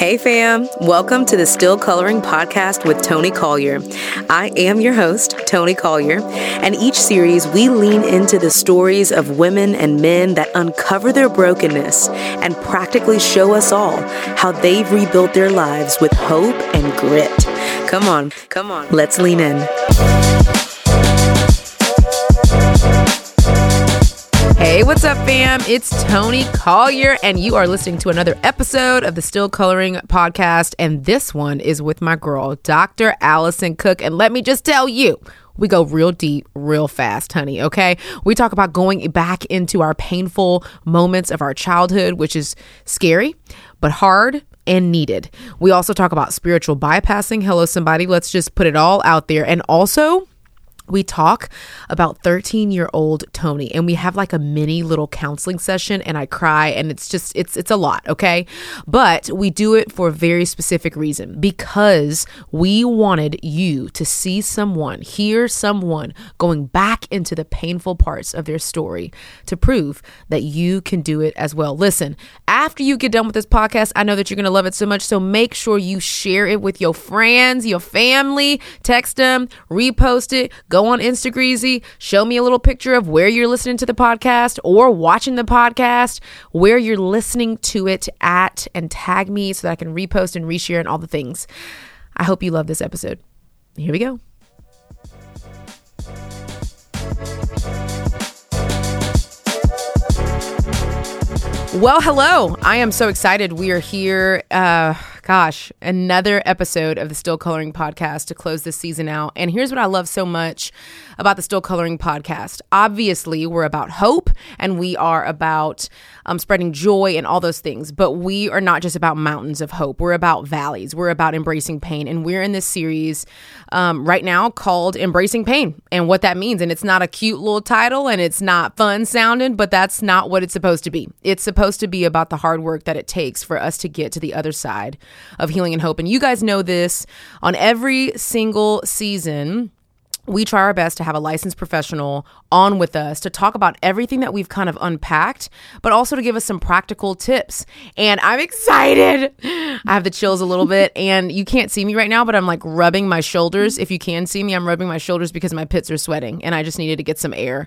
Hey, fam. Welcome to the Still Coloring Podcast with Toni Collier. I am your host, Toni Collier, and each series we lean into the stories of women and men that uncover their brokenness and practically show us all how they've rebuilt their lives with hope and grit. Come on, come on, let's lean in. Hey, what's up, fam? It's Toni Collier, and you are listening to another episode of the Still Coloring podcast. And this one is with my girl, Dr. Alison Cook. And let me just tell you, we go real deep, real fast, honey. Okay. We talk about going back into our painful moments of our childhood, which is scary, but hard and needed. We also talk about spiritual bypassing. Hello, somebody. Let's just put it all out there. And also, we talk about 13 year old Toni and we have like a mini little counseling session and I cry and it's just it's it's a lot, okay? But we do it for a very specific reason because we wanted you to see someone, hear someone going back into the painful parts of their story to prove that you can do it as well. Listen, after you get done with this podcast, I know that you're going to love it so much, so make sure you share it with your friends, your family, text them, repost it, go go on Instagreasy, show me a little picture of where you're listening to the podcast or watching the podcast, where you're listening to it at, and tag me so that I can repost and reshare and all the things. I hope you love this episode. Here we go. Well, hello. I am so excited. We are here. Uh, gosh, another episode of the Still Coloring podcast to close this season out. And here's what I love so much about the Still Coloring podcast. Obviously, we're about hope and we are about um, spreading joy and all those things, but we are not just about mountains of hope. We're about valleys. We're about embracing pain. And we're in this series um, right now called Embracing Pain and what that means. And it's not a cute little title and it's not fun sounding, but that's not what it's supposed to be. It's supposed to be about the hard work that it takes for us to get to the other side of healing and hope. And you guys know this on every single season we try our best to have a licensed professional on with us to talk about everything that we've kind of unpacked, but also to give us some practical tips. And I'm excited. I have the chills a little bit, and you can't see me right now, but I'm like rubbing my shoulders. If you can see me, I'm rubbing my shoulders because my pits are sweating, and I just needed to get some air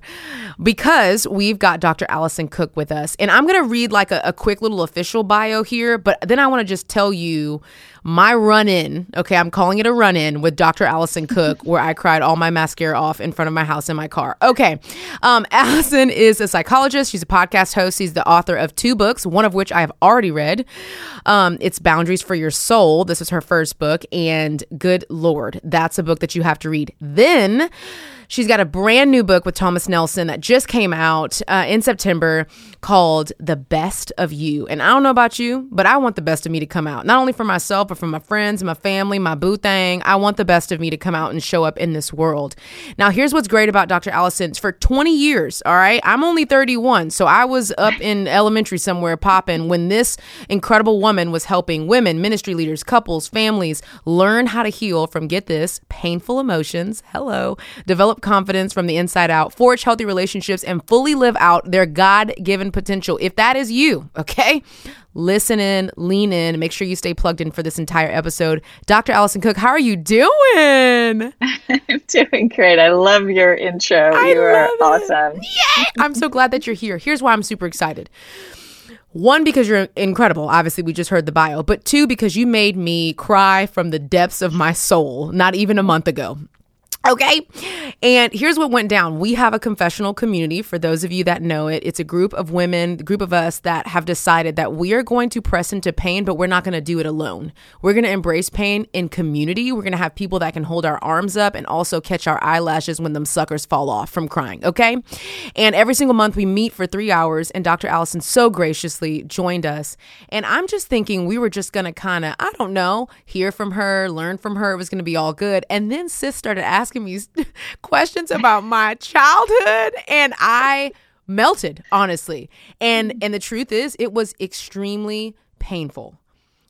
because we've got Dr. Alison Cook with us. And I'm going to read like a, a quick little official bio here, but then I want to just tell you my run in, okay, I'm calling it a run in with Dr. Alison Cook, where I cried all my mascara off in front of my house in my car. Okay. Um, Alison is a psychologist. She's a podcast host. She's the author of two books, one of which I have already read. Um, it's Boundaries for Your Soul. This is her first book. And Good Lord, that's a book that you have to read. Then, She's got a brand new book with Thomas Nelson that just came out uh, in September called The Best of You. And I don't know about you, but I want the best of me to come out, not only for myself, but for my friends, my family, my boo thing. I want the best of me to come out and show up in this world. Now, here's what's great about Dr. Alison. For 20 years, all right, I'm only 31. So I was up in elementary somewhere popping when this incredible woman was helping women, ministry leaders, couples, families learn how to heal from, get this, painful emotions. Hello. Develop confidence from the inside out, forge healthy relationships, and fully live out their God given potential. If that is you, okay? Listen in, lean in, make sure you stay plugged in for this entire episode. Dr. Alison Cook, how are you doing? I'm doing great. I love your intro. I you are awesome. Yay! I'm so glad that you're here. Here's why I'm super excited. One, because you're incredible. Obviously, we just heard the bio. But two, because you made me cry from the depths of my soul not even a month ago. Okay. And here's what went down. We have a confessional community. For those of you that know it, it's a group of women, the group of us that have decided that we are going to press into pain, but we're not going to do it alone. We're going to embrace pain in community. We're going to have people that can hold our arms up and also catch our eyelashes when them suckers fall off from crying. Okay. And every single month we meet for three hours, and Dr. Alison so graciously joined us. And I'm just thinking we were just going to kind of, I don't know, hear from her, learn from her. It was going to be all good. And then sis started asking asking me questions about my childhood and I melted, honestly. And and the truth is it was extremely painful.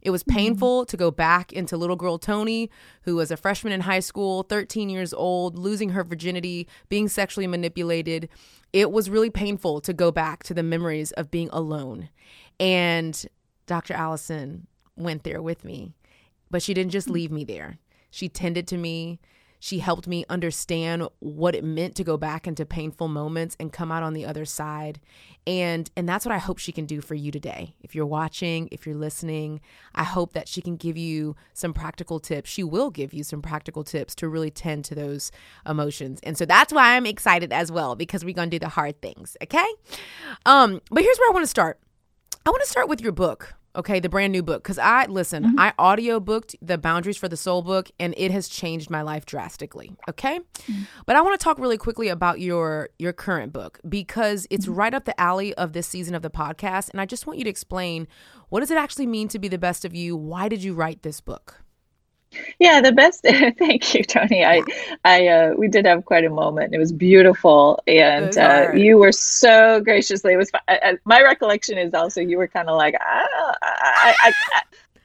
It was mm-hmm. painful to go back into little girl Toni, who was a freshman in high school, 13 years old, losing her virginity, being sexually manipulated. It was really painful to go back to the memories of being alone. And Dr. Alison went there with me. But she didn't just leave me there. She tended to me. She helped me understand what it meant to go back into painful moments and come out on the other side. And and that's what I hope she can do for you today. If you're watching, if you're listening, I hope that she can give you some practical tips. She will give you some practical tips to really tend to those emotions. And so that's why I'm excited as well because we're going to do the hard things, okay? Um but here's where I want to start. I want to start with your book okay the brand new book because i listen mm-hmm. i audio booked the boundaries for the soul book and it has changed my life drastically okay mm-hmm. but i want to talk really quickly about your your current book because it's mm-hmm. right up the alley of this season of the podcast and i just want you to explain what does it actually mean to be the best of you why did you write this book yeah, the best. thank you, Toni. I, I, uh, we did have quite a moment. It was beautiful, and uh, you were so graciously. It was. I, my recollection is also you were kind of like, ah, I, I,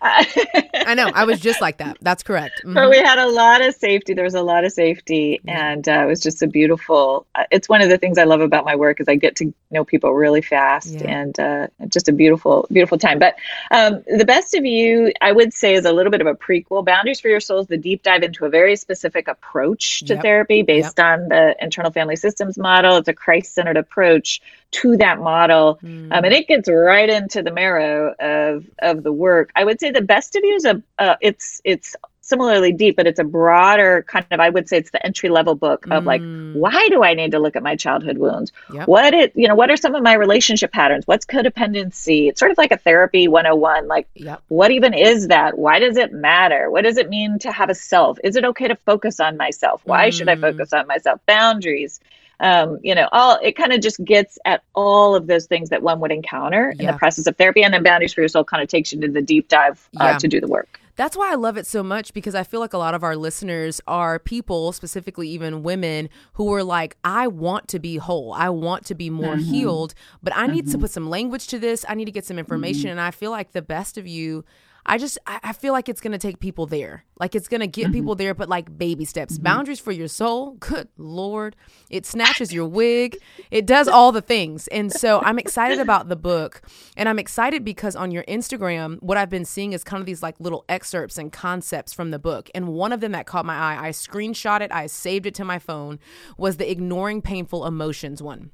I, I know. I was just like that. That's correct. Mm-hmm. But we had a lot of safety. There was a lot of safety, yeah. and uh, it was just a beautiful. Uh, it's one of the things I love about my work is I get to know people really fast, yeah. and uh, just a beautiful, beautiful time. But um, the best of you, I would say, is a little bit of a prequel. Boundaries for Your Soul is the deep dive into a very specific approach to yep. therapy based yep. on the internal family systems model. It's a Christ centered approach to that model. Mm. Um, and it gets right into the marrow of, of the work. I would say the best of you is a, uh, it's, it's similarly deep, but it's a broader kind of, I would say it's the entry level book of mm. like, why do I need to look at my childhood wounds? Yep. What it, you know, what are some of my relationship patterns? What's codependency? It's sort of like a therapy 101. Like, yep. what even is that? Why does it matter? What does it mean to have a self? Is it okay to focus on myself? Why mm. should I mm. focus on myself? Boundaries um, you know, all it kind of just gets at all of those things that one would encounter yeah. in the process of therapy, and then Boundaries for Your Soul kind of takes you to the deep dive uh, yeah. to do the work. That's why I love it so much because I feel like a lot of our listeners are people, specifically even women, who are like, I want to be whole. I want to be more mm-hmm. healed, but I need mm-hmm. to put some language to this. I need to get some information. Mm-hmm. And I feel like the best of you I just I, feel like it's gonna take people there. Like it's gonna get mm-hmm. people there, but like baby steps. Mm-hmm. Boundaries for your soul. Good lord. It snatches your wig. It does all the things. And so I'm excited about the book. And I'm excited because on your Instagram, what I've been seeing is kind of these like little excerpts and concepts from the book. And one of them that caught my eye, I screenshot it, I saved it to my phone, was the ignoring painful emotions one.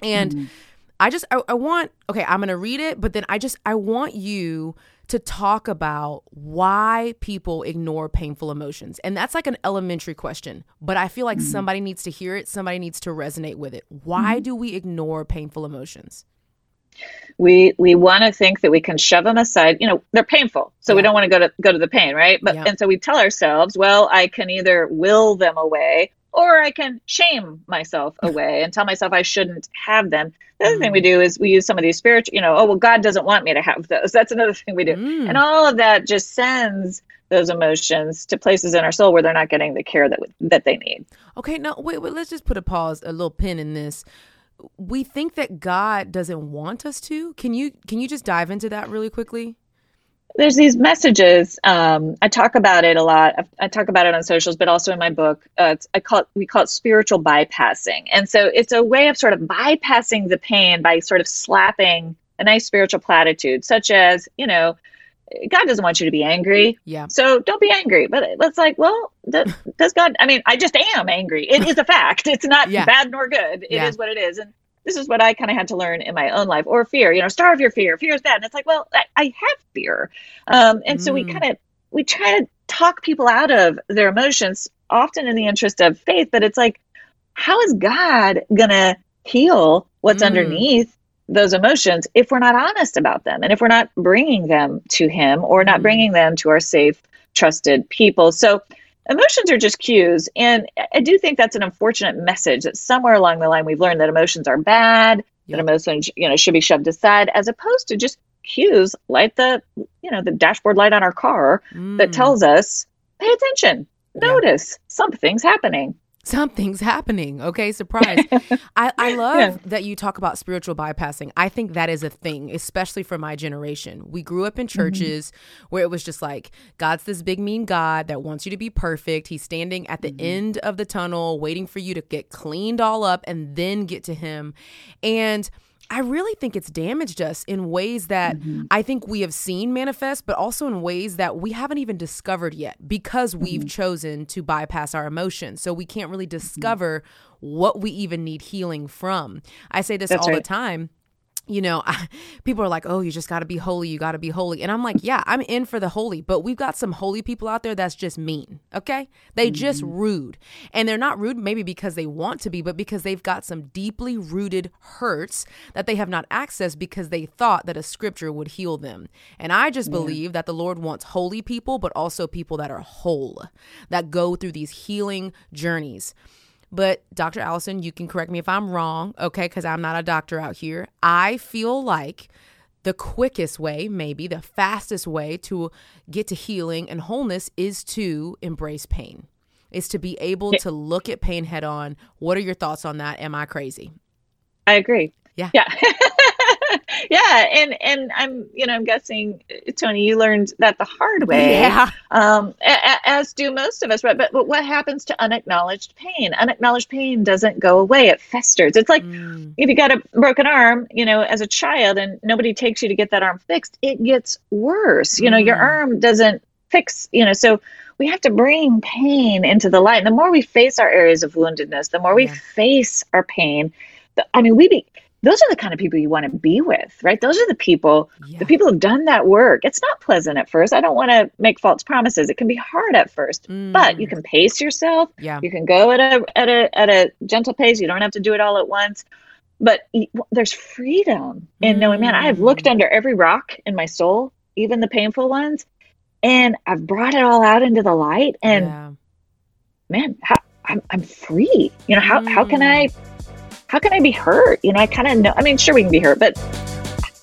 And mm-hmm. I just I, I want okay, I'm gonna read it, but then I just I want you to talk about why people ignore painful emotions. And that's like an elementary question, but I feel like mm-hmm. somebody needs to hear it, somebody needs to resonate with it. Why mm-hmm. do we ignore painful emotions? We we want to think that we can shove them aside. You know, they're painful, so yeah. we don't want to go to go to the pain, right? But yeah. and so we tell ourselves, well, I can either will them away or I can shame myself away and tell myself I shouldn't have them. The other mm. thing we mm. do is we use some of these spiritual, you know, oh, well, God doesn't want me to have those. That's another thing we do. Mm. And all of that just sends those emotions to places in our soul where they're not getting the care that that they need. Okay, now wait, wait, let's just put a pause, a little pin in this. We think that God doesn't want us to. Can you can you just dive into that really quickly? There's these messages. Um, I talk about it a lot. I, I, talk about it on socials, but also in my book. Uh, I call it, we call it spiritual bypassing, and so it's a way of sort of bypassing the pain by sort of slapping a nice spiritual platitude, such as you know, God doesn't want you to be angry. Yeah. So don't be angry. But it's like, well, does God? I mean, I just am angry. It is a fact. It's not yeah. bad nor good. It yeah. is what it is, and this is what I kind of had to learn in my own life. Or fear, you know, starve your fear. Fear is bad. And it's like, well, I, I have fear. Um, and mm. so we mm. kind of, we try to talk people out of their emotions, often in the interest of faith. But it's like, how is God going to heal what's mm. underneath those emotions if we're not honest about them and if we're not bringing them to Him or not mm. bringing them to our safe, trusted people? So, emotions are just cues and i do think that's an unfortunate message that somewhere along the line we've learned that emotions are bad yep. that emotions you know should be shoved aside as opposed to just cues like the you know the dashboard light on our car mm. that tells us pay attention notice yeah. something's happening something's happening. Okay, surprise. I, I love yeah. that you talk about spiritual bypassing. I think that is a thing, especially for my generation. We grew up in mm-hmm. churches mm-hmm. where it was just like, God's this big, mean God that wants you to be perfect. He's standing at the mm-hmm. end of the tunnel, waiting for you to get cleaned all up and then get to Him. And I really think it's damaged us in ways that mm-hmm. I think we have seen manifest, but also in ways that we haven't even discovered yet because we've mm-hmm. chosen to bypass our emotions. So we can't really mm-hmm. discover mm-hmm. what we even need healing from. I say this That's all right. the time you know, I, people are like, oh, you just got to be holy. You got to be holy. And I'm like, yeah, I'm in for the holy, but we've got some holy people out there that's just mean. Okay. They mm-hmm. just rude. And they're not rude maybe because they want to be, but because they've got some deeply rooted hurts that they have not accessed because they thought that a scripture would heal them. And I just yeah. believe that the Lord wants holy people, but also people that are whole, that go through these healing journeys. But Dr. Alison, you can correct me if I'm wrong, okay? Because I'm not a doctor out here. I feel like the quickest way, maybe the fastest way to get to healing and wholeness is to embrace pain, is to be able to look at pain head on. What are your thoughts on that? Am I crazy? I agree. Yeah. Yeah. yeah, and and I'm you know I'm guessing Toni, you learned that the hard way. Yeah. Um, as do most of us, right? But but what happens to unacknowledged pain? Unacknowledged pain doesn't go away; it festers. It's like mm. if you got a broken arm, you know, as a child, and nobody takes you to get that arm fixed, it gets worse. You know, your mm. arm doesn't fix. You know, so we have to bring pain into the light. And the more we face our areas of woundedness, the more we yeah. face our pain. The, I mean, we be those are the kind of people you want to be with, right? Those are the people, yeah. the people who've done that work. It's not pleasant at first. I don't want to make false promises. It can be hard at first, mm. but you can pace yourself. Yeah. You can go at a at a at a gentle pace. You don't have to do it all at once. But there's freedom in mm. knowing, man, I have looked mm. under every rock in my soul, even the painful ones, and I've brought it all out into the light. And yeah. man, how, I'm I'm free. You know how mm. how can I mm how can I be hurt? You know, I kind of know. I mean, sure, we can be hurt, but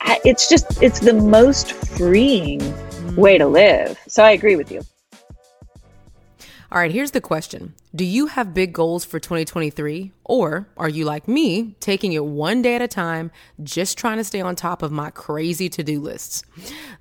I, it's just, it's the most freeing mm-hmm. way to live. So I agree with you. All right, here's the question do you have big goals for 2023? Or are you like me, taking it one day at a time, just trying to stay on top of my crazy to do lists?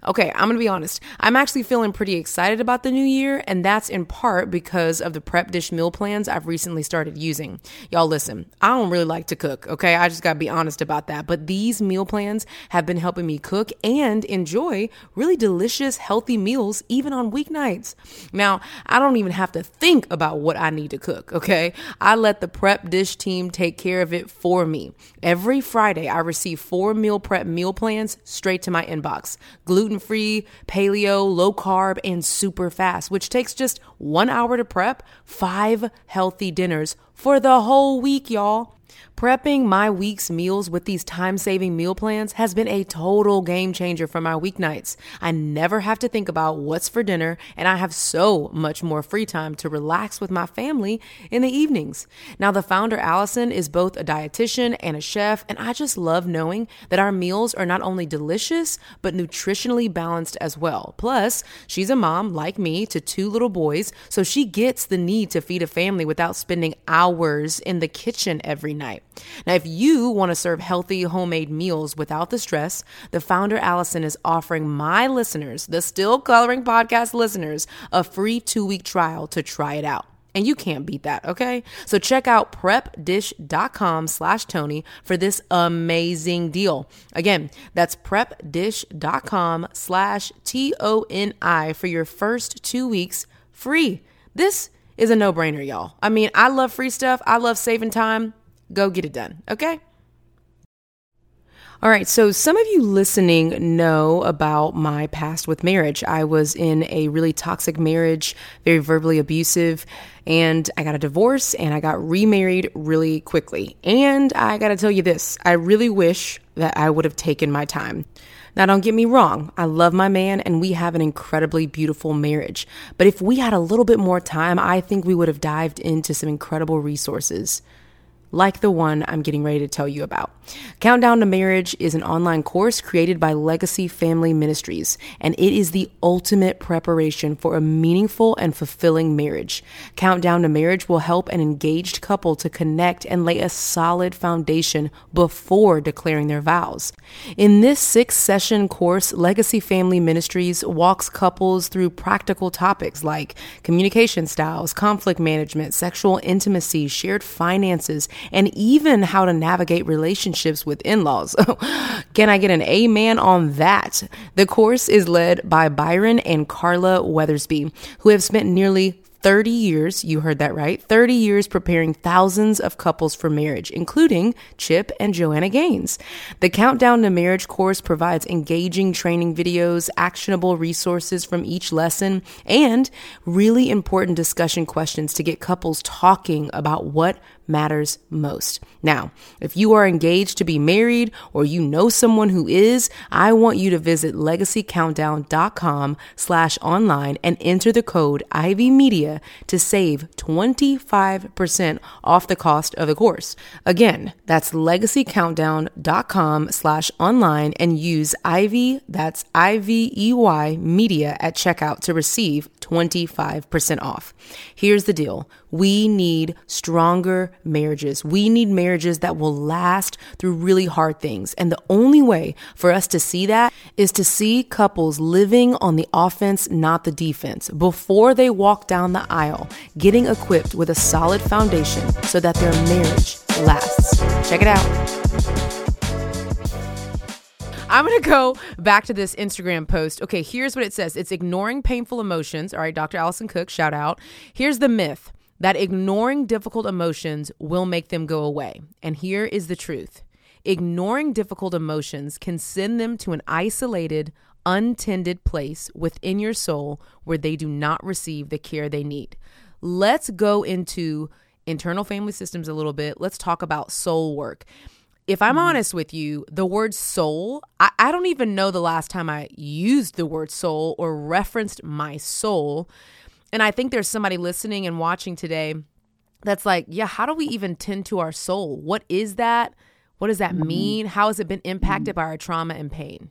Okay, I'm gonna be honest. I'm actually feeling pretty excited about the new year, and that's in part because of the prep dish meal plans I've recently started using. Y'all, listen, I don't really like to cook, okay? I just gotta be honest about that. But these meal plans have been helping me cook and enjoy really delicious, healthy meals, even on weeknights. Now, I don't even have to think about what I need need to cook, okay? I let the prep dish team take care of it for me. Every Friday, I receive four meal prep meal plans straight to my inbox gluten free, paleo, low carb, and super fast, which takes just one hour to prep, five healthy dinners for the whole week, y'all. Prepping my week's meals with these time saving meal plans has been a total game changer for my weeknights. I never have to think about what's for dinner, and I have so much more free time to relax with my family in the evenings. Now, the founder, Allison, is both a dietitian and a chef, and I just love knowing that our meals are not only delicious, but nutritionally balanced as well. Plus, she's a mom like me to two little boys, so she gets the need to feed a family without spending hours in the kitchen every night. Now, if you want to serve healthy homemade meals without the stress, the founder Allison is offering my listeners, the Still Coloring Podcast listeners, a free two week trial to try it out. And you can't beat that, okay? So check out prepdish.com slash Toni for this amazing deal. Again, that's prepdish.com slash T O N I for your first two weeks free. This is a no brainer, y'all. I mean, I love free stuff, I love saving time. Go get it done, okay? All right, so some of you listening know about my past with marriage. I was in a really toxic marriage, very verbally abusive, and I got a divorce and I got remarried really quickly. And I gotta tell you this I really wish that I would have taken my time. Now, don't get me wrong, I love my man and we have an incredibly beautiful marriage. But if we had a little bit more time, I think we would have dived into some incredible resources like the one I'm getting ready to tell you about. Countdown to Marriage is an online course created by Legacy Family Ministries, and it is the ultimate preparation for a meaningful and fulfilling marriage. Countdown to Marriage will help an engaged couple to connect and lay a solid foundation before declaring their vows. In this six session course, Legacy Family Ministries walks couples through practical topics like communication styles, conflict management, sexual intimacy, shared finances, and even how to navigate relationships with in laws. Can I get an amen on that? The course is led by Byron and Carla Weathersby, who have spent nearly 30 years, you heard that right, 30 years preparing thousands of couples for marriage, including Chip and Joanna Gaines. The Countdown to Marriage course provides engaging training videos, actionable resources from each lesson, and really important discussion questions to get couples talking about what matters most. Now, if you are engaged to be married or you know someone who is, I want you to visit legacycountdown.com slash online and enter the code Ivey Media to save 25% off the cost of the course. Again, that's legacycountdown.com slash online and use Ivey, that's I-V-E-Y media at checkout to receive 25% off. Here's the deal. We need stronger marriages. We need marriages that will last through really hard things. And the only way for us to see that is to see couples living on the offense, not the defense, before they walk down the aisle, getting equipped with a solid foundation so that their marriage lasts. Check it out. I'm going to go back to this Instagram post. Okay, here's what it says it's ignoring painful emotions. All right, Dr. Alison Cook, shout out. Here's the myth that ignoring difficult emotions will make them go away. And here is the truth ignoring difficult emotions can send them to an isolated, untended place within your soul where they do not receive the care they need. Let's go into internal family systems a little bit. Let's talk about soul work if I'm mm. honest with you, the word soul, I, I don't even know the last time I used the word soul or referenced my soul. And I think there's somebody listening and watching today that's like, yeah, how do we even tend to our soul? What is that? What does that mm-hmm. mean? How has it been impacted by our trauma and pain?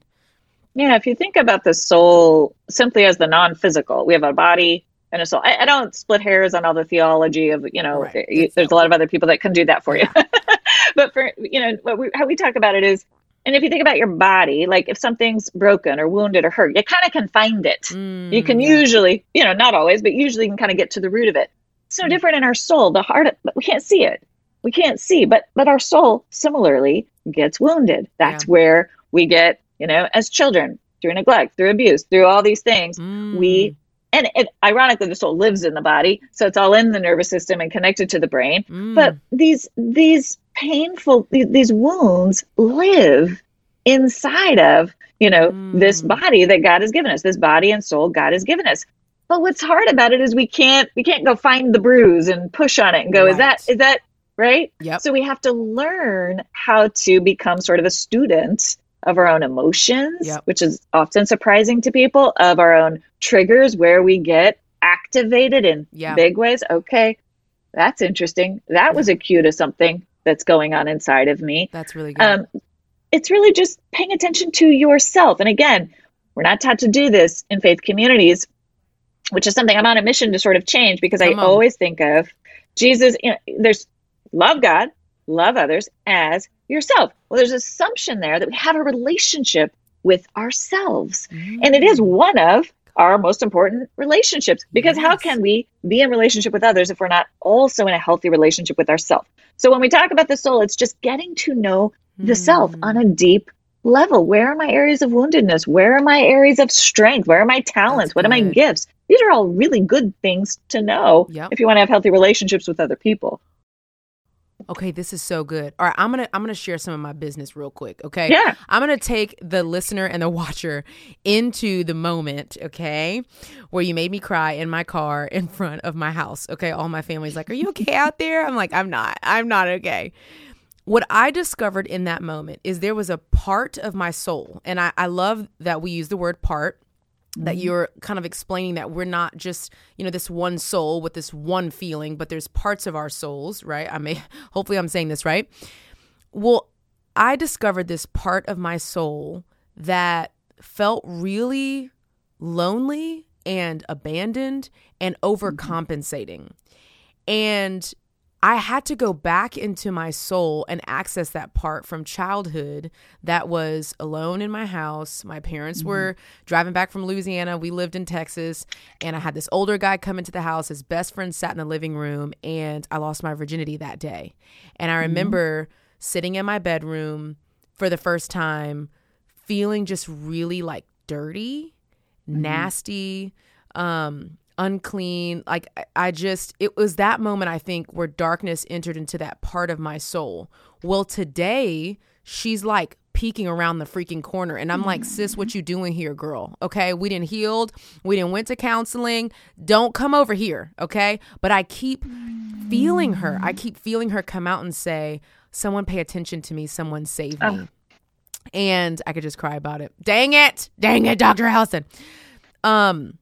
Yeah, if you think about the soul simply as the non physical, we have a body and a soul. I, I, don't split hairs on all the theology of, you know, right. you, there's a lot of other people that can do that for you. but for you know what we, how we talk about it is and if you think about your body like if something's broken or wounded or hurt you kind of can find it mm, you can usually you know not always but usually you can kind of get to the root of it it's no mm. different in our soul the heart but we can't see it we can't see but but our soul similarly gets wounded that's yeah. where we get you know as children through neglect through abuse through all these things mm. we and it, ironically the soul lives in the body so it's all in the nervous system and connected to the brain mm. but these these painful these wounds live inside of you know mm. this body that god has given us this body and soul god has given us but what's hard about it is we can't we can't go find the bruise and push on it and go right. is that is that right yep. so we have to learn how to become sort of a student of our own emotions yep. which is often surprising to people of our own triggers where we get activated in yeah. big ways okay that's interesting that was a cue to something that's going on inside of me. That's really good. Um, it's really just paying attention to yourself. And again, we're not taught to do this in faith communities, which is something I'm on a mission to sort of change because Come I on. always think of Jesus. You know, there's love God, love others as yourself. Well, there's assumption there that we have a relationship with ourselves, mm. and it is one of our most important relationships because yes. how can we be in relationship with others if we're not also in a healthy relationship with ourselves so when we talk about the soul it's just getting to know the mm. self on a deep level where are my areas of woundedness where are my areas of strength where are my talents That's what good. are my gifts these are all really good things to know yep. if you want to have healthy relationships with other people Okay, this is so good. All right, I'm gonna I'm gonna share some of my business real quick. Okay, yeah, I'm gonna take the listener and the watcher into the moment. Okay, where you made me cry in my car in front of my house. Okay, all my family's like, "Are you okay out there?" I'm like, "I'm not. I'm not okay." What I discovered in that moment is there was a part of my soul, and I, I love that we use the word part that mm-hmm. you're kind of explaining that we're not just you know this one soul with this one feeling but there's parts of our souls right i may hopefully i'm saying this right well i discovered this part of my soul that felt really lonely and abandoned and mm-hmm. overcompensating and I had to go back into my soul and access that part from childhood that was alone in my house. My parents mm-hmm. were driving back from Louisiana. We lived in Texas. And I had this older guy come into the house. His best friend sat in the living room, and I lost my virginity that day. And I mm-hmm. remember sitting in my bedroom for the first time, feeling just really like dirty, mm-hmm. nasty, um, unclean. Like I just, it was that moment, I think, where darkness entered into that part of my soul. Well, today, she's like peeking around the freaking corner. And I'm like, sis, what you doing here, girl? Okay. We didn't healed. We didn't went to counseling. Don't come over here. Okay. But I keep feeling her. I keep feeling her come out and say, someone pay attention to me. Someone save me. Oh. And I could just cry about it. Dang it. Dang it, Dr. Alison. Um,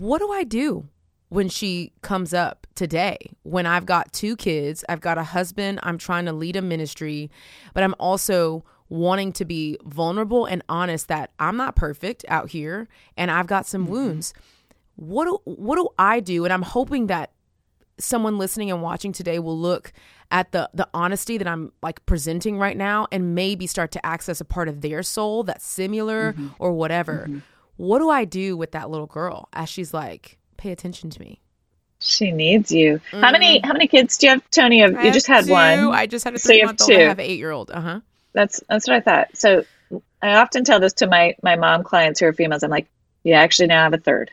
what do I do when she comes up today? When I've got two kids, I've got a husband, I'm trying to lead a ministry, but I'm also wanting to be vulnerable and honest that I'm not perfect out here and I've got some mm-hmm. wounds. What do what do I do? And I'm hoping that someone listening and watching today will look at the the honesty that I'm like presenting right now and maybe start to access a part of their soul that's similar mm-hmm. or whatever. Mm-hmm. What do I do with that little girl as she's like, pay attention to me? She needs you. Mm-hmm. How many how many kids do you have, Toni? Have, You just had two. one. I just had a three so month old. I have an eight year old. Uh huh. That's that's what I thought. So I often tell this to my my mom clients who are females. I'm like, yeah, actually now I have a third.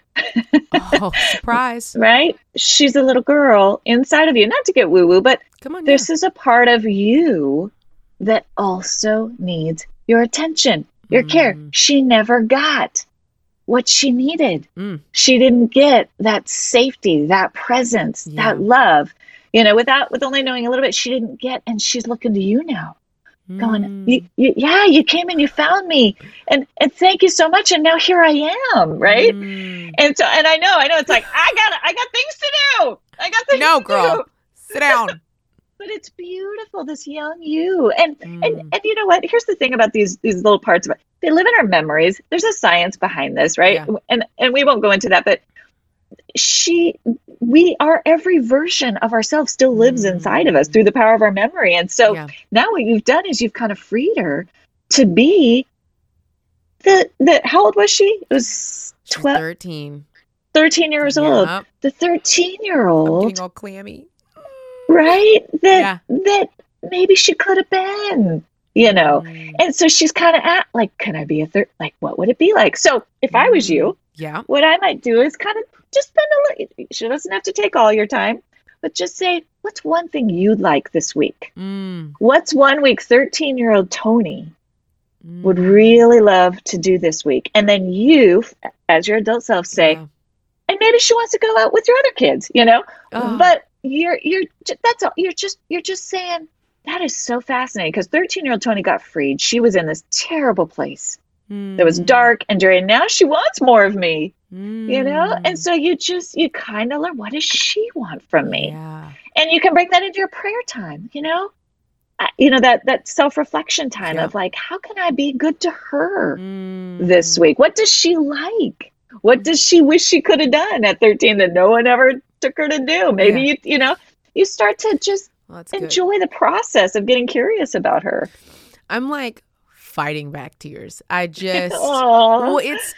oh, surprise. right? She's a little girl inside of you. Not to get woo woo, but Come on, this is a part of you that also needs your attention, your mm. care. She never got what she needed. Mm. She didn't get that safety, that presence, yeah. that love. You know, without with only knowing a little bit, she didn't get, and she's looking to you now going mm. you, you, yeah you came and you found me and and thank you so much and now here i am right mm. and so and i know i know it's like i got i got things to do i got things no girl do. sit down but it's beautiful this young you and mm. and and you know what here's the thing about these these little parts of it they live in our memories there's a science behind this right yeah. and and we won't go into that but she we are every version of ourselves still lives mm. inside of us through the power of our memory and so yeah. now what you've done is you've kind of freed her to be the the how old was she it was 12 13 13 years yep. old the 13 year old all clammy right that yeah. that maybe she could have been you know mm. and so she's kind of at like can i be a third like what would it be like so if mm. i was you mm. yeah what i might do is kind of just spend a little she doesn't have to take all your time but just say what's one thing you'd like this week mm. what's one week 13 year old toni mm. would really love to do this week and then you as your adult self say yeah. and maybe she wants to go out with your other kids you know oh. but you're you're that's all you're just you're just saying that is so fascinating because 13 year old toni got freed she was in this terrible place mm. that was hmm. dark and dirty now she wants more of me mm. you know and so you just you kind of learn what does she want from me yeah. and you can bring that into your prayer time you know you know that that self-reflection time yeah. of like how can i be good to her mm. this week what does she like what does she wish she could have done at 13 that no one ever took her to do maybe yeah. you you know you start to just well, enjoy good. the process of getting curious about her i'm like fighting back tears i just well it's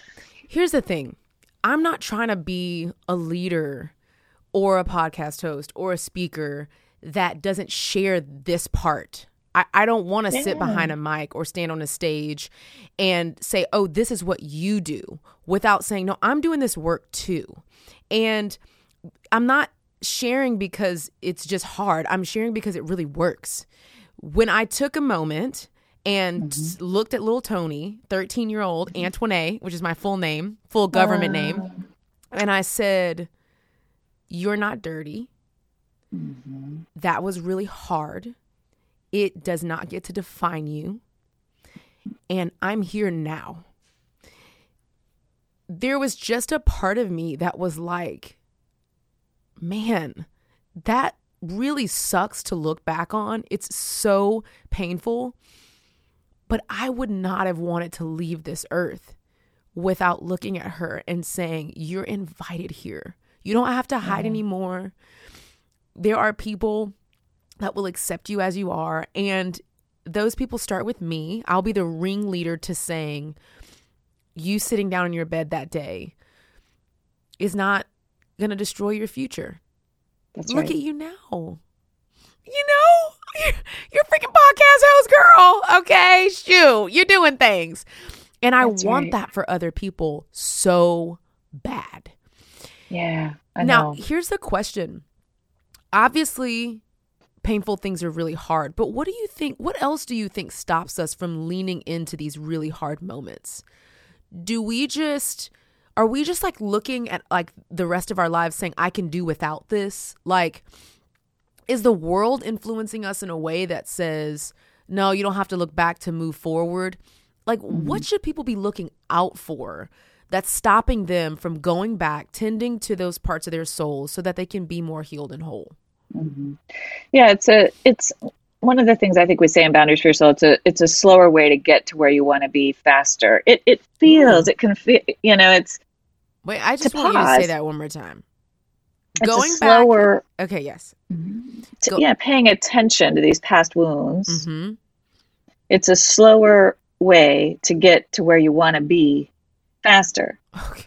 here's the thing I'm not trying to be a leader or a podcast host or a speaker that doesn't share this part. I, I don't want to yeah. sit behind a mic or stand on a stage and say, oh, this is what you do without saying, no, I'm doing this work too. And I'm not sharing because it's just hard. I'm sharing because it really works. When I took a moment and mm-hmm. looked at little Toni, 13 year old mm-hmm. Antoinette, which is my full name, full government uh. name. And I said, You're not dirty. Mm-hmm. That was really hard. It does not get to define you. And I'm here now. There was just a part of me that was like, man, that really sucks to look back on. It's so painful but I would not have wanted to leave this earth without looking at her and saying, You're invited here. You don't have to hide mm-hmm. anymore. There are people that will accept you as you are. And those people start with me. I'll be the ringleader to saying, You sitting down in your bed that day is not going to destroy your future. That's Look right. at you now. You know, you're freaking podcast host, girl. Okay, shoot, you're doing things, and I That's want right. that for other people so bad. Yeah. I now, know. here's the question. Obviously, painful things are really hard, but what do you think? What else do you think stops us from leaning into these really hard moments? Do we just are we just like looking at like the rest of our lives saying I can do without this? Like is the world influencing us in a way that says no, you don't have to look back to move forward? Like what mm-hmm. should people be looking out for? That's stopping them from going back, tending to those parts of their souls so that they can be more healed and whole. Mm-hmm. Yeah, it's a it's one of the things I think we say in Boundaries for Your Soul. It's a it's a slower way to get to where you want to be faster. It it feels it can feel you know it's Wait, I just want you to say that one more time. it's Going a slower back. Okay, yes. to, Go- yeah paying attention to these past wounds. Mm-hmm. It's a slower way to get to where you want to be faster. Okay.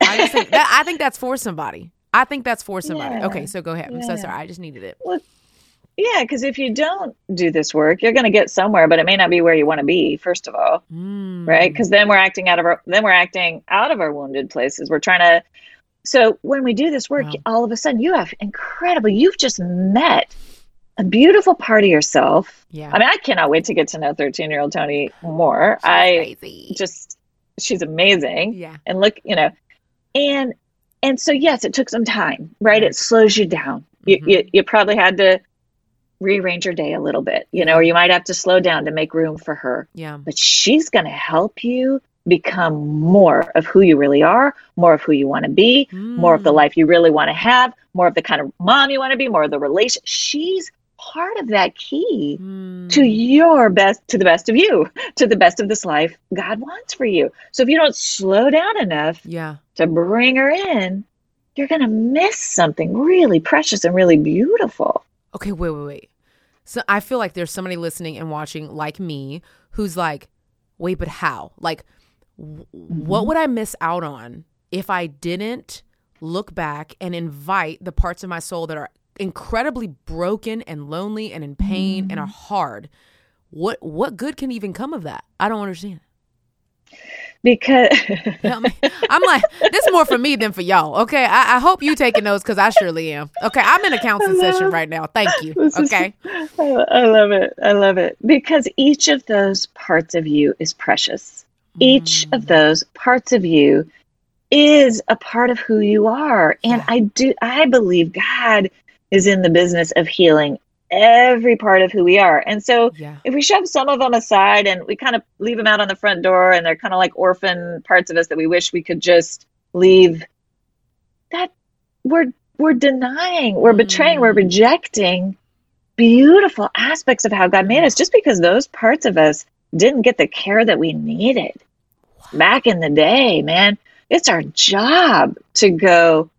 I just think that I think that's for somebody. I think that's for somebody. Yeah. Okay, so go ahead. I'm so sorry. I just needed it. Yeah, because if you don't do this work, you're going to get somewhere, but it may not be where you want to be. First of all, Mm. right? Because then we're acting out of our then we're acting out of our wounded places. We're trying to. So when we do this work, Wow. all of a sudden you have incredible. You've just met a beautiful part of yourself. Yeah. I mean, I cannot wait to get to know 13 year old Toni more. I crazy. just she's amazing. yeah. and look you know and and so yes it took some time right it slows you down you, Mhm. you, you probably had to rearrange your day a little bit you know or you might have to slow down to make room for her Yeah. but she's going to help you become more of who you really are more of who you want to be more of the Mm. life you really want to have more of the kind of mom you want to be more of the relation she's part of that key Mm. to your best to the best of you to the best of this life god wants for you so if you don't slow down enough Yeah. to bring her in you're going to miss something really precious and really beautiful Okay, wait, wait, wait. So I feel like there's somebody listening and watching like me who's like, wait, but how? Like, w- Mm-hmm. what would I miss out on if I didn't look back and invite the parts of my soul that are incredibly broken and lonely and in pain and are Mm-hmm. hard? What what good can even come of that? I don't understand. Because I'm like, this is more for me than for y'all. Okay, I, I hope you taking notes because I surely am. Okay, I'm in a counseling session right now. Thank you. This is- Okay. I, I love it i love it because each of those parts of you is precious each Mm. of those parts of you is a part of who you are and i do i believe god is in the business of healing every part of who we are and so Yeah. if we shove some of them aside and we kind of leave them out on the front door and they're kind of like orphan parts of us that we wish we could just leave that we're we're denying we're betraying we're Mm. rejecting beautiful aspects of how god made us just because those parts of us didn't get the care that we needed back in the day man it's our job to go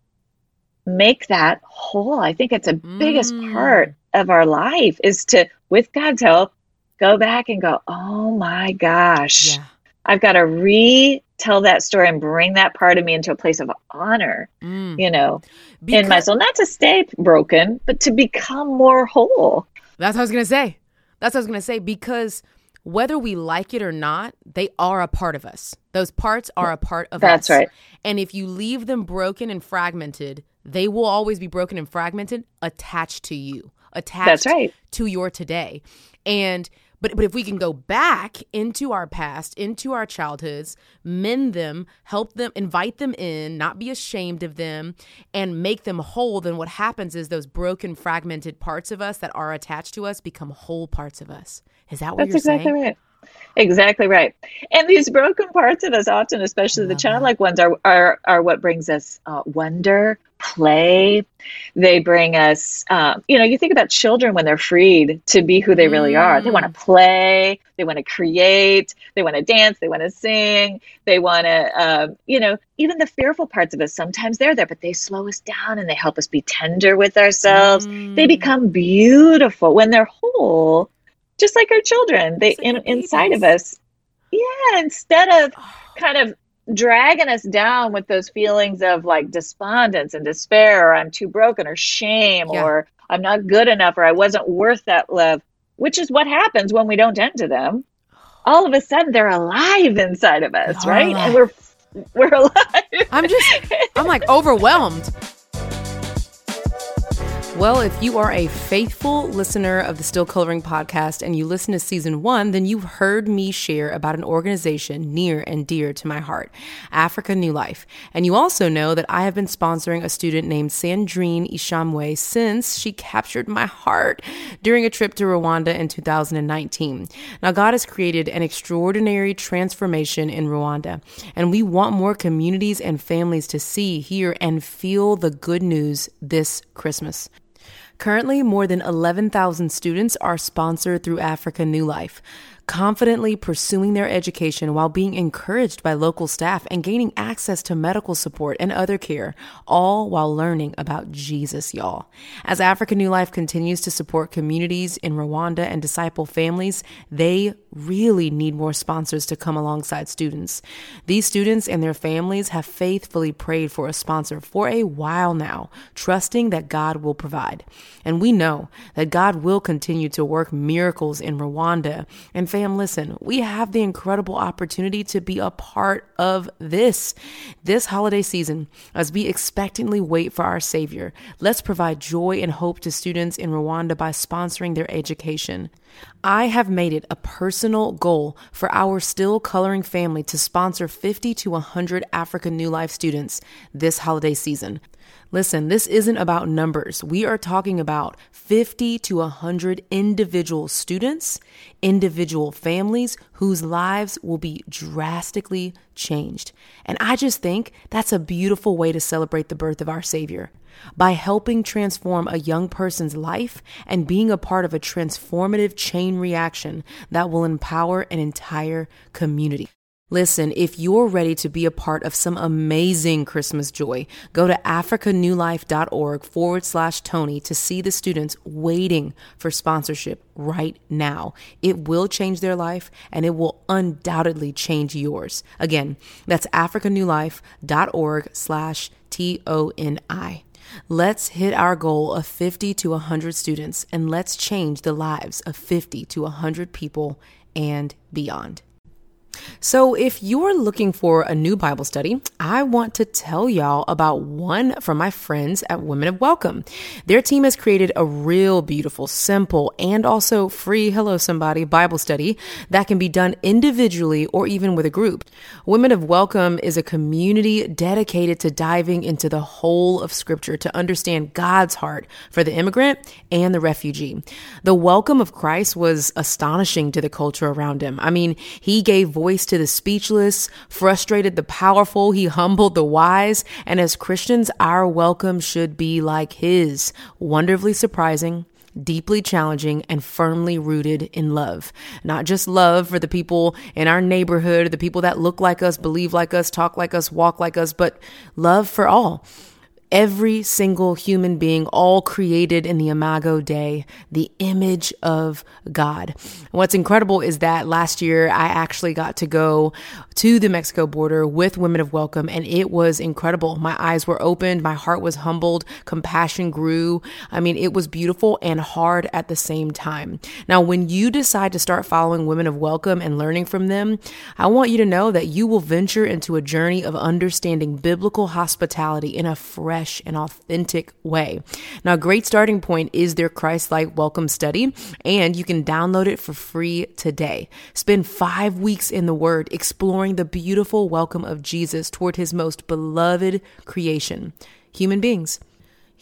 make that whole i think it's a biggest Mm. part of our life is to with god's help go back and go oh my gosh Yeah. i've got to retell that story and bring that part of me into a place of honor Mm. you know in my Because- soul not to stay broken but to become more whole That's what I was gonna say. That's what I was gonna say because whether we like it or not, they are a part of us. Those parts are a part of That's us. right. And if you leave them broken and fragmented, they will always be broken and fragmented, attached to you, attached That's right. to your today. And but but if we can go back into our past, into our childhoods, mend them, help them, invite them in, not be ashamed of them, and make them whole, then what happens is those broken, fragmented parts of us that are attached to us become whole parts of us. Is that what That's you're exactly saying? right. Exactly right. And these broken parts of us, often, especially the childlike ones, are, are are what brings us uh, wonder, play. They bring us, um, you know, you think about children when they're freed to be who they really are. They want to play. They want to create. They want to dance. They want to sing. They want to, um, you know, even the fearful parts of us. Sometimes they're there, but they slow us down and they help us be tender with ourselves. They Mm. become beautiful when they're whole, just like our children. They like in, inside of us. Yeah, instead of oh. kind of dragging us down with those feelings of like despondence and despair or I'm too broken or shame Yeah. or I'm not good enough or I wasn't worth that love, which is what happens when we don't tend to them. All of a sudden they're alive inside of us, right? Alive. And we're we're alive. I'm just I'm like overwhelmed. Well, if you are a faithful listener of the Still Coloring podcast and you listen to season one, then you've heard me share about an organization near and dear to my heart, Africa New Life. And you also know that I have been sponsoring a student named Sandrine Ishamwe since she captured my heart during a trip to Rwanda in 2019. Now, God has created an extraordinary transformation in Rwanda, and we want more communities and families to see, hear, and feel the good news this Christmas. Currently, more than 11,000 students are sponsored through Africa New Life confidently pursuing their education while being encouraged by local staff and gaining access to medical support and other care, all while learning about Jesus, y'all. As Africa New Life continues to support communities in Rwanda and disciple families, they really need more sponsors to come alongside students. These students and their families have faithfully prayed for a sponsor for a while now, trusting that God will provide. And we know that God will continue to work miracles in Rwanda and fam, listen, we have the incredible opportunity to be a part of this. This holiday season, as we expectantly wait for our Savior, let's provide joy and hope to students in Rwanda by sponsoring their education. I have made it a personal goal for our still coloring family to sponsor 50 to 100 African New Life students this holiday season. Listen, this isn't about numbers. We are talking about 50 to 100 individual students, individual families whose lives will be drastically changed. And I just think that's a beautiful way to celebrate the birth of our Savior. By helping transform a young person's life and being a part of a transformative chain reaction that will empower an entire community. Listen, if you're ready to be a part of some amazing Christmas joy, go to africanewlife.org forward slash Toni to see the students waiting for sponsorship right now. It will change their life and it will undoubtedly change yours. Again, that's africanewlife.org slash T O N I. Let's hit our goal of 50 to 100 students and let's change the lives of 50 to 100 people and beyond. So, if you're looking for a new Bible study, I want to tell y'all about one from my friends at Women of Welcome. Their team has created a real beautiful, simple, and also free Hello Somebody Bible study that can be done individually or even with a group. Women of Welcome is a community dedicated to diving into the whole of Scripture to understand God's heart for the immigrant and the refugee. The welcome of Christ was astonishing to the culture around him. I mean, he gave voice to the speechless, frustrated the powerful, he humbled the wise, and as Christians, our welcome should be like his wonderfully surprising, deeply challenging and firmly rooted in love. Not just love for the people in our neighborhood, the people that look like us, believe like us, talk like us, walk like us, but love for all every single human being, all created in the Imago Dei, the image of God. what's incredible is that last year I actually got to go to the Mexico border with Women of Welcome, and it was incredible. My eyes were opened, my heart was humbled, compassion grew. I mean, it was beautiful and hard at the same time. Now, when you decide to start following Women of Welcome and learning from them, I want you to know that you will venture into a journey of understanding biblical hospitality in a fresh fresh and authentic way. Now, a great starting point is their Christ like welcome study, and you can download it for free today. Spend five weeks in the Word exploring the beautiful welcome of Jesus toward his most beloved creation, human beings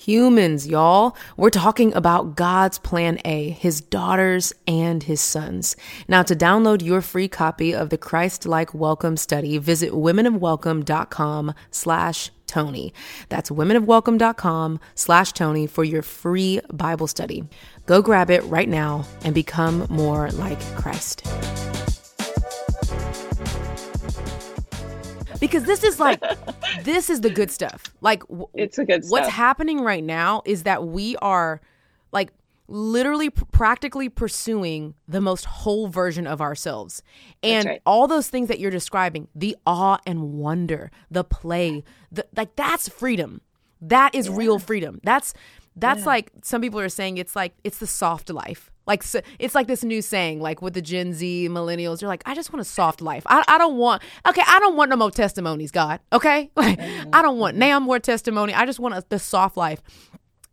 humans, y'all. We're talking about God's plan A, his daughters and his sons. Now, to download your free copy of the Christ-like welcome study, visit womenofwelcome.com slash Toni. That's womenofwelcome.com slash Toni for your free Bible study. Go grab it right now and become more like Christ. because this is like this is the good stuff. Like w- it's a good. What's happening right now is that we are like literally pr- practically pursuing the most whole version of ourselves. And right. all those things that you're describing, the awe and wonder, the play, the like that's freedom. That is yeah. real freedom. That's that's Yeah. like some people are saying it's like it's the soft life. Like so, it's like this new saying, like with the Gen Z millennials, you're like, I just want a soft life. I, I don't want okay, I don't want no more testimonies, God. Okay, like I don't want now more testimony. I just want a, the soft life.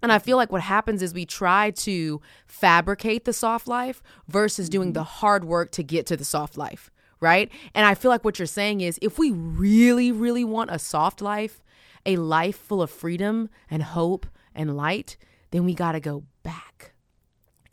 And I feel like what happens is we try to fabricate the soft life versus doing the mm-hmm. hard work to get to the soft life, right? And I feel like what you're saying is if we really, really want a soft life, a life full of freedom and hope and light, then we got to go back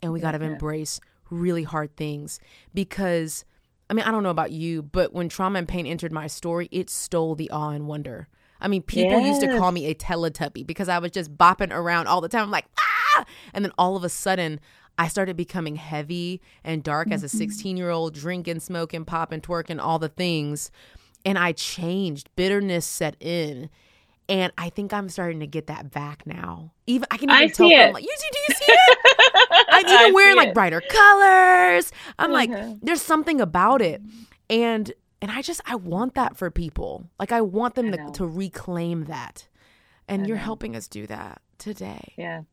and we got to embrace really hard things because I mean, I don't know about you, but when trauma and pain entered my story, it stole the awe and wonder. I mean, people used to call me a Teletubby because I was just bopping around all the time. I'm like, ah! And then all of a sudden, I started becoming heavy and dark as a 16 year old, drinking, smoking, popping, twerking, all the things. And I changed. Bitterness set in. And I think I'm starting to get that back now. Even I can even I tell see it. like, you see, do you see it? I'm I even wearing like brighter colors. I'm like, Mhm. there's something about it. And and I just I want that for people. Like I want them I to, to reclaim that. And you're helping us do that today. Yeah.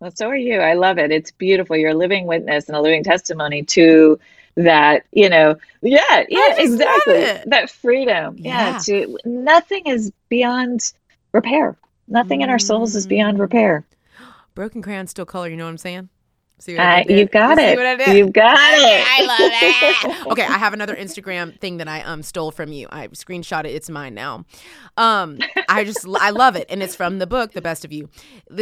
Well, so are you. I love it. It's beautiful. You're a living witness and a living testimony to that, you know. Yeah, yeah, exactly. That freedom. Yeah. Yeah. To nothing is beyond repair. Nothing in our souls is beyond Mm. repair. Broken crayons still color, you know what I'm saying? See what I Uh, did there? you got see it. what I did? You've got it. I love it. okay, I have another Instagram thing that I um stole from you. I screenshot it. It's mine now. Um, I just I love it, and it's from the book, The Best of You.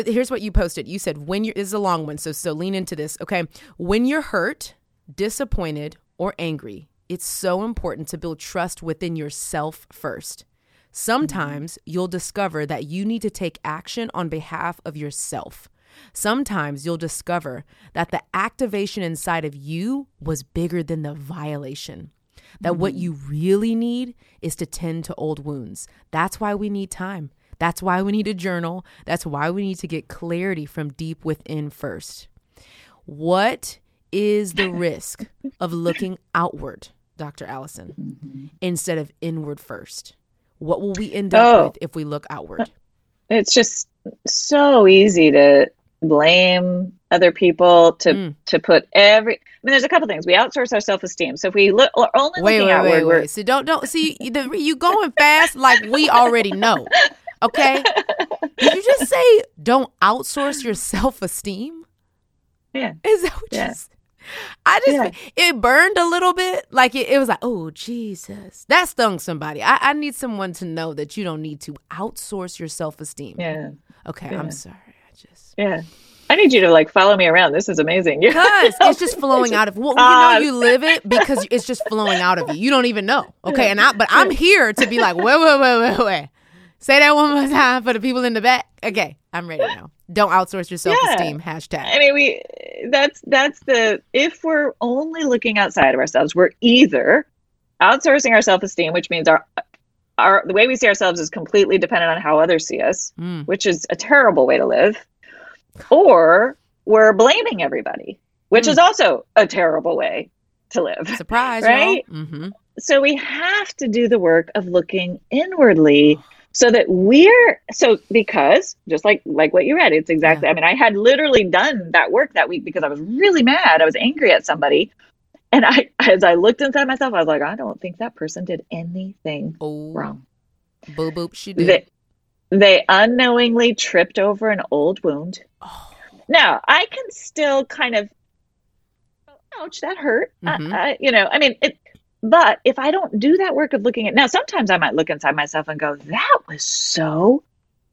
Here's what you posted. You said when you're this is a long one, so so lean into this. Okay, when you're hurt, disappointed, or angry, it's so important to build trust within yourself first. Sometimes you'll discover that you need to take action on behalf of yourself. Sometimes you'll discover that the activation inside of you was bigger than the violation. That what mm-hmm. you really need is to tend to old wounds. That's why we need time. That's why we need a journal. That's why we need to get clarity from deep within first. What is the risk of looking outward, Dr. Alison, mm-hmm. instead of inward first? What will we end up Oh. with if we look outward? It's just so easy to blame other people to Mm. to put every I mean there's a couple things. We outsource our self-esteem. So if we look or only Wait, looking wait, outward, wait, we're wait. So don't don't see the, you going fast like we already know. Okay? Did you just say don't outsource your self esteem? yeah. Is that what Yeah. you said? I just Yeah. it burned a little bit. Like it, it was like, oh Jesus. That stung somebody. I, I need someone to know that you don't need to outsource your self esteem. Yeah. Okay, Yeah. I'm sorry. Yeah. I need you to like follow me around. This is amazing. Because it's just flowing out of well, you Ah. know you live it because it's just flowing out of you. You don't even know. Okay, and I but I'm here to be like, wait, wait, wait, wait, wait. Say that one more time for the people in the back. Okay, I'm ready now. Don't outsource your self esteem. Hashtag. I mean, we that's that's the if we're only looking outside of ourselves, we're either outsourcing our self-esteem, which means our our the way we see ourselves is completely dependent on how others see us, Mm. which is a terrible way to live, or we're blaming everybody, which Mm. is also a terrible way to live. Surprise, Right? Mm-hmm. So we have to do the work of looking inwardly so that we're so because just like like what you read it's exactly i mean i had literally done that work that week because i was really mad i was angry at somebody and i as i looked inside myself i was like i don't think that person did anything Oh, wrong boo boop, she did. They, unknowingly tripped over an old wound Oh. now i can still kind of ouch that hurt I- Mhm. I, you know i mean it but if i don't do that work of looking at now sometimes i might look inside myself and go that was so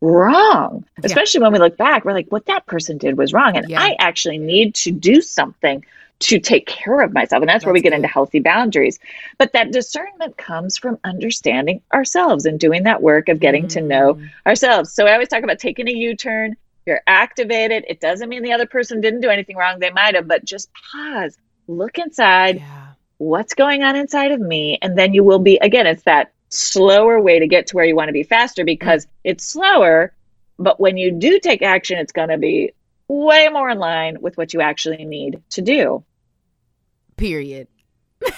wrong Yeah. especially when we look back we're like what that person did was wrong and Yeah. i actually need to do something to take care of myself and that's, where we get good. into healthy boundaries but that discernment comes from understanding ourselves and doing that work of getting to know Mm. ourselves. So I always talk about taking a U turn. You're activated. It doesn't mean the other person didn't do anything wrong. They might have, but just pause, look inside. Yeah. What's going on inside of me? And then you will be, again, it's that slower way to get to where you want to be faster because it's slower. But when you do take action, it's going to be way more in line with what you actually need to do. Period.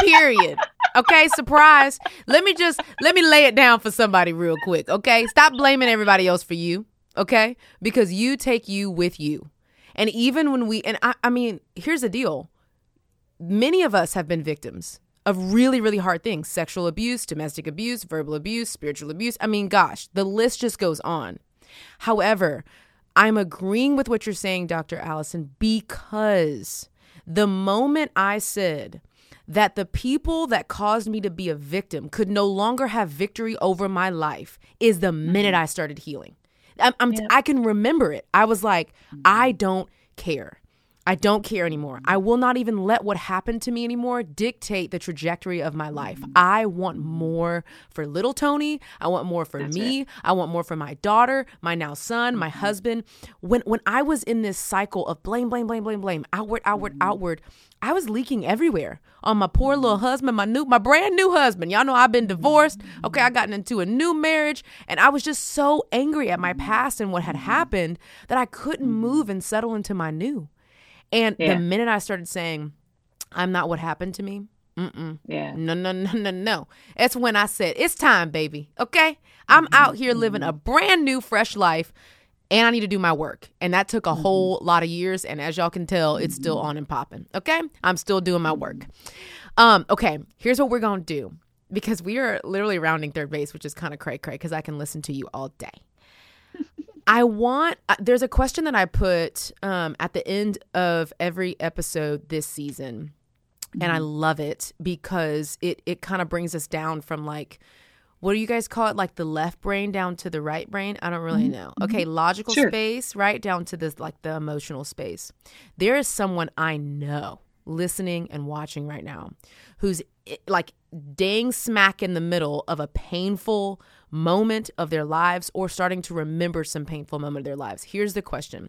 Period. Okay, surprise. Let me just let me lay it down for somebody real quick. Okay, stop blaming everybody else for you. okay? Because you take you with you. And even when we, and I, I mean, here's the deal many of us have been victims of really, really hard things sexual abuse, domestic abuse, verbal abuse, spiritual abuse. I mean, gosh, the list just goes on. However, I'm agreeing with what you're saying, Dr. Alison, because the moment I said that the people that caused me to be a victim could no longer have victory over my life is the minute mm-hmm. I started healing. I'm, I'm yeah. I can remember it. I was like, I don't care. I don't care anymore. I will not even let what happened to me anymore dictate the trajectory of my life. I want more for little Toni. I want more for That's me. It. I want more for my daughter, my now son, my mm-hmm. husband. When when I was in this cycle of blame, blame, blame, blame, blame, outward, outward, mm-hmm. outward, I was leaking everywhere on my poor little mm-hmm. husband, my new, my brand new husband. Y'all know I've been divorced. Okay, I gotten into a new marriage, and I was just so angry at my past and what had happened that I couldn't move and settle into my new. And yeah. the minute I started saying, I'm not what happened to me, Mm-mm. Yeah. No, no, no, no, no. That's when I said, it's time, baby. Okay. I'm mm-hmm. out here living a brand new, fresh life and I need to do my work. And that took a mm-hmm. whole lot of years. And as y'all can tell, it's still on and popping. Okay. I'm still doing my work. Um, okay. Here's what we're going to do because we are literally rounding third base, which is kind of cray cray because I can listen to you all day. I want, uh, there's a question that I put um, at the end of every episode this season. Mm-hmm. And I mm-hmm. love it because it, it kind of brings us down from like, what do you guys call it? Like the left brain down to the right brain? I don't really mm-hmm. know. Okay, mm-hmm. logical sure. space, right down to this, like the emotional space. There is someone I know listening and watching right now who's like dang smack in the middle of a painful moment of their lives or starting to remember some painful moment of their lives. Here's the question.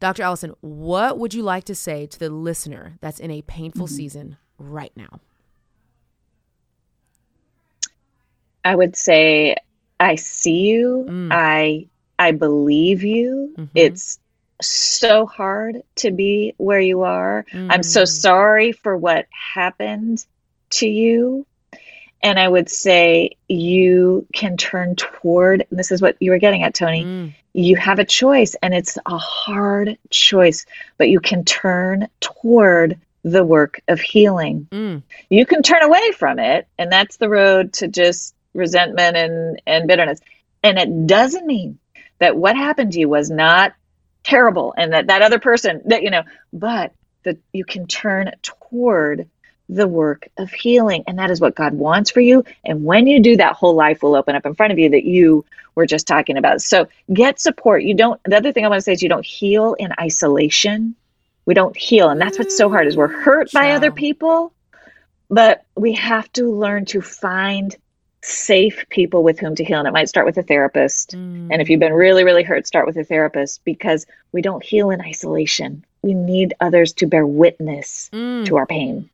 Dr. Alison, what would you like to say to the listener that's in a painful mm-hmm. season right now? I would say I see you. Mm. I I believe you. Mm-hmm. It's so hard to be where you are. Mm. I'm so mm. sorry for what happened to you. And I would say you can turn toward, this is what you were getting at, Toni. Mm. You have a choice, and it's a hard choice, but you can turn toward the work of healing. Mm. You can turn away from it, and that's the road to just resentment and, and bitterness. And it doesn't mean that what happened to you was not terrible and that that other person that you know but that you can turn toward the work of healing. And that is what God wants for you. And when you do that, whole life will open up in front of you that you were just talking about. So get support. You don't, the other thing I want to say is you don't heal in isolation. We don't heal. And that's what's so hard is we're hurt by other people, but we have to learn to find safe people with whom to heal. And it might start with a therapist. Mm. And if you've been really, really hurt, start with a therapist because we don't heal in isolation. We need others to bear witness mm. to our pain.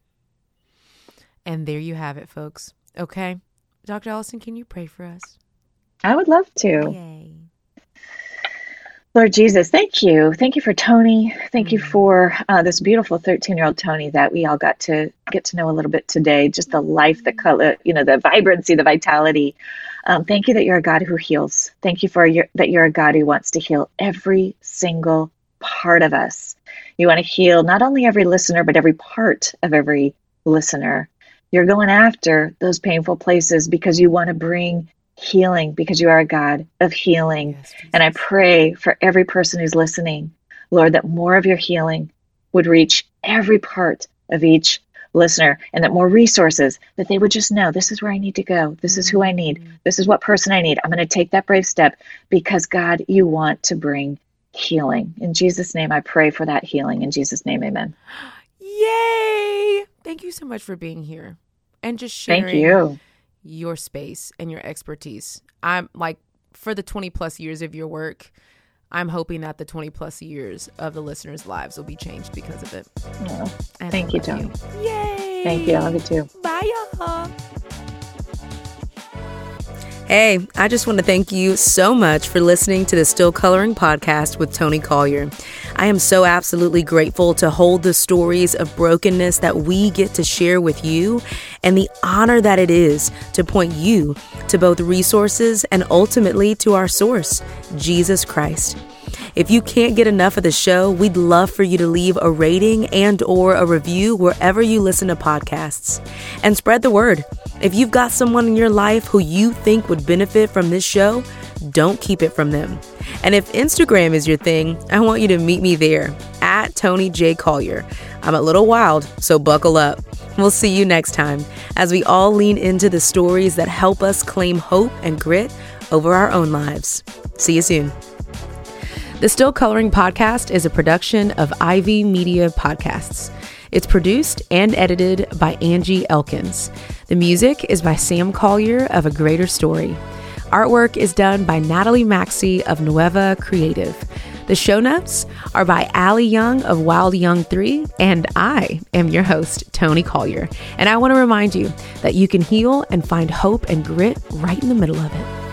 And there you have it, folks. Okay. Dr. Alison, can you pray for us? I would love to. Yay. Lord Jesus, thank you. Thank you for Toni. Thank mm-hmm. you for uh, this beautiful 13 year old Toni that we all got to get to know a little bit today. Just the life, the color, you know, the vibrancy, the vitality. Um, thank you that you're a God who heals. Thank you for your, that you're a God who wants to heal every single part of us. You want to heal not only every listener, but every part of every listener. You're going after those painful places because you want to bring healing, because you are a God of healing. Yes, and I pray for every person who's listening, Lord, that more of your healing would reach every part of each listener and that more resources that they would just know this is where I need to go. This is who I need. Mm-hmm. This is what person I need. I'm going to take that brave step because God, you want to bring healing. In Jesus' name, I pray for that healing. In Jesus' name, amen. Yay! Thank you so much for being here and just sharing Thank you. your space and your expertise. I'm like for the 20 plus years of your work, I'm hoping that the 20 plus years of the listeners' lives will be changed because of it. Oh, thank you, Toni. You. Yay! Thank you. I love you too. Bye, y'all. Hey, I just want to thank you so much for listening to the Still Coloring podcast with Toni Collier. I am so absolutely grateful to hold the stories of brokenness that we get to share with you and the honor that it is to point you to both resources and ultimately to our source, Jesus Christ. If you can't get enough of the show, we'd love for you to leave a rating and or a review wherever you listen to podcasts. And spread the word. If you've got someone in your life who you think would benefit from this show, don't keep it from them. And if Instagram is your thing, I want you to meet me there at Toni J. Collier. I'm a little wild, so buckle up. We'll see you next time as we all lean into the stories that help us claim hope and grit over our own lives. See you soon. The Still Coloring Podcast is a production of Ivey Media Podcasts. It's produced and edited by Angie Elkins. The music is by Sam Collier of A Greater Story. Artwork is done by Natalie Maxey of Nueva Creative. The show notes are by Allie Young of Wild Young 3, and I am your host, Toni Collier. And I want to remind you that you can heal and find hope and grit right in the middle of it.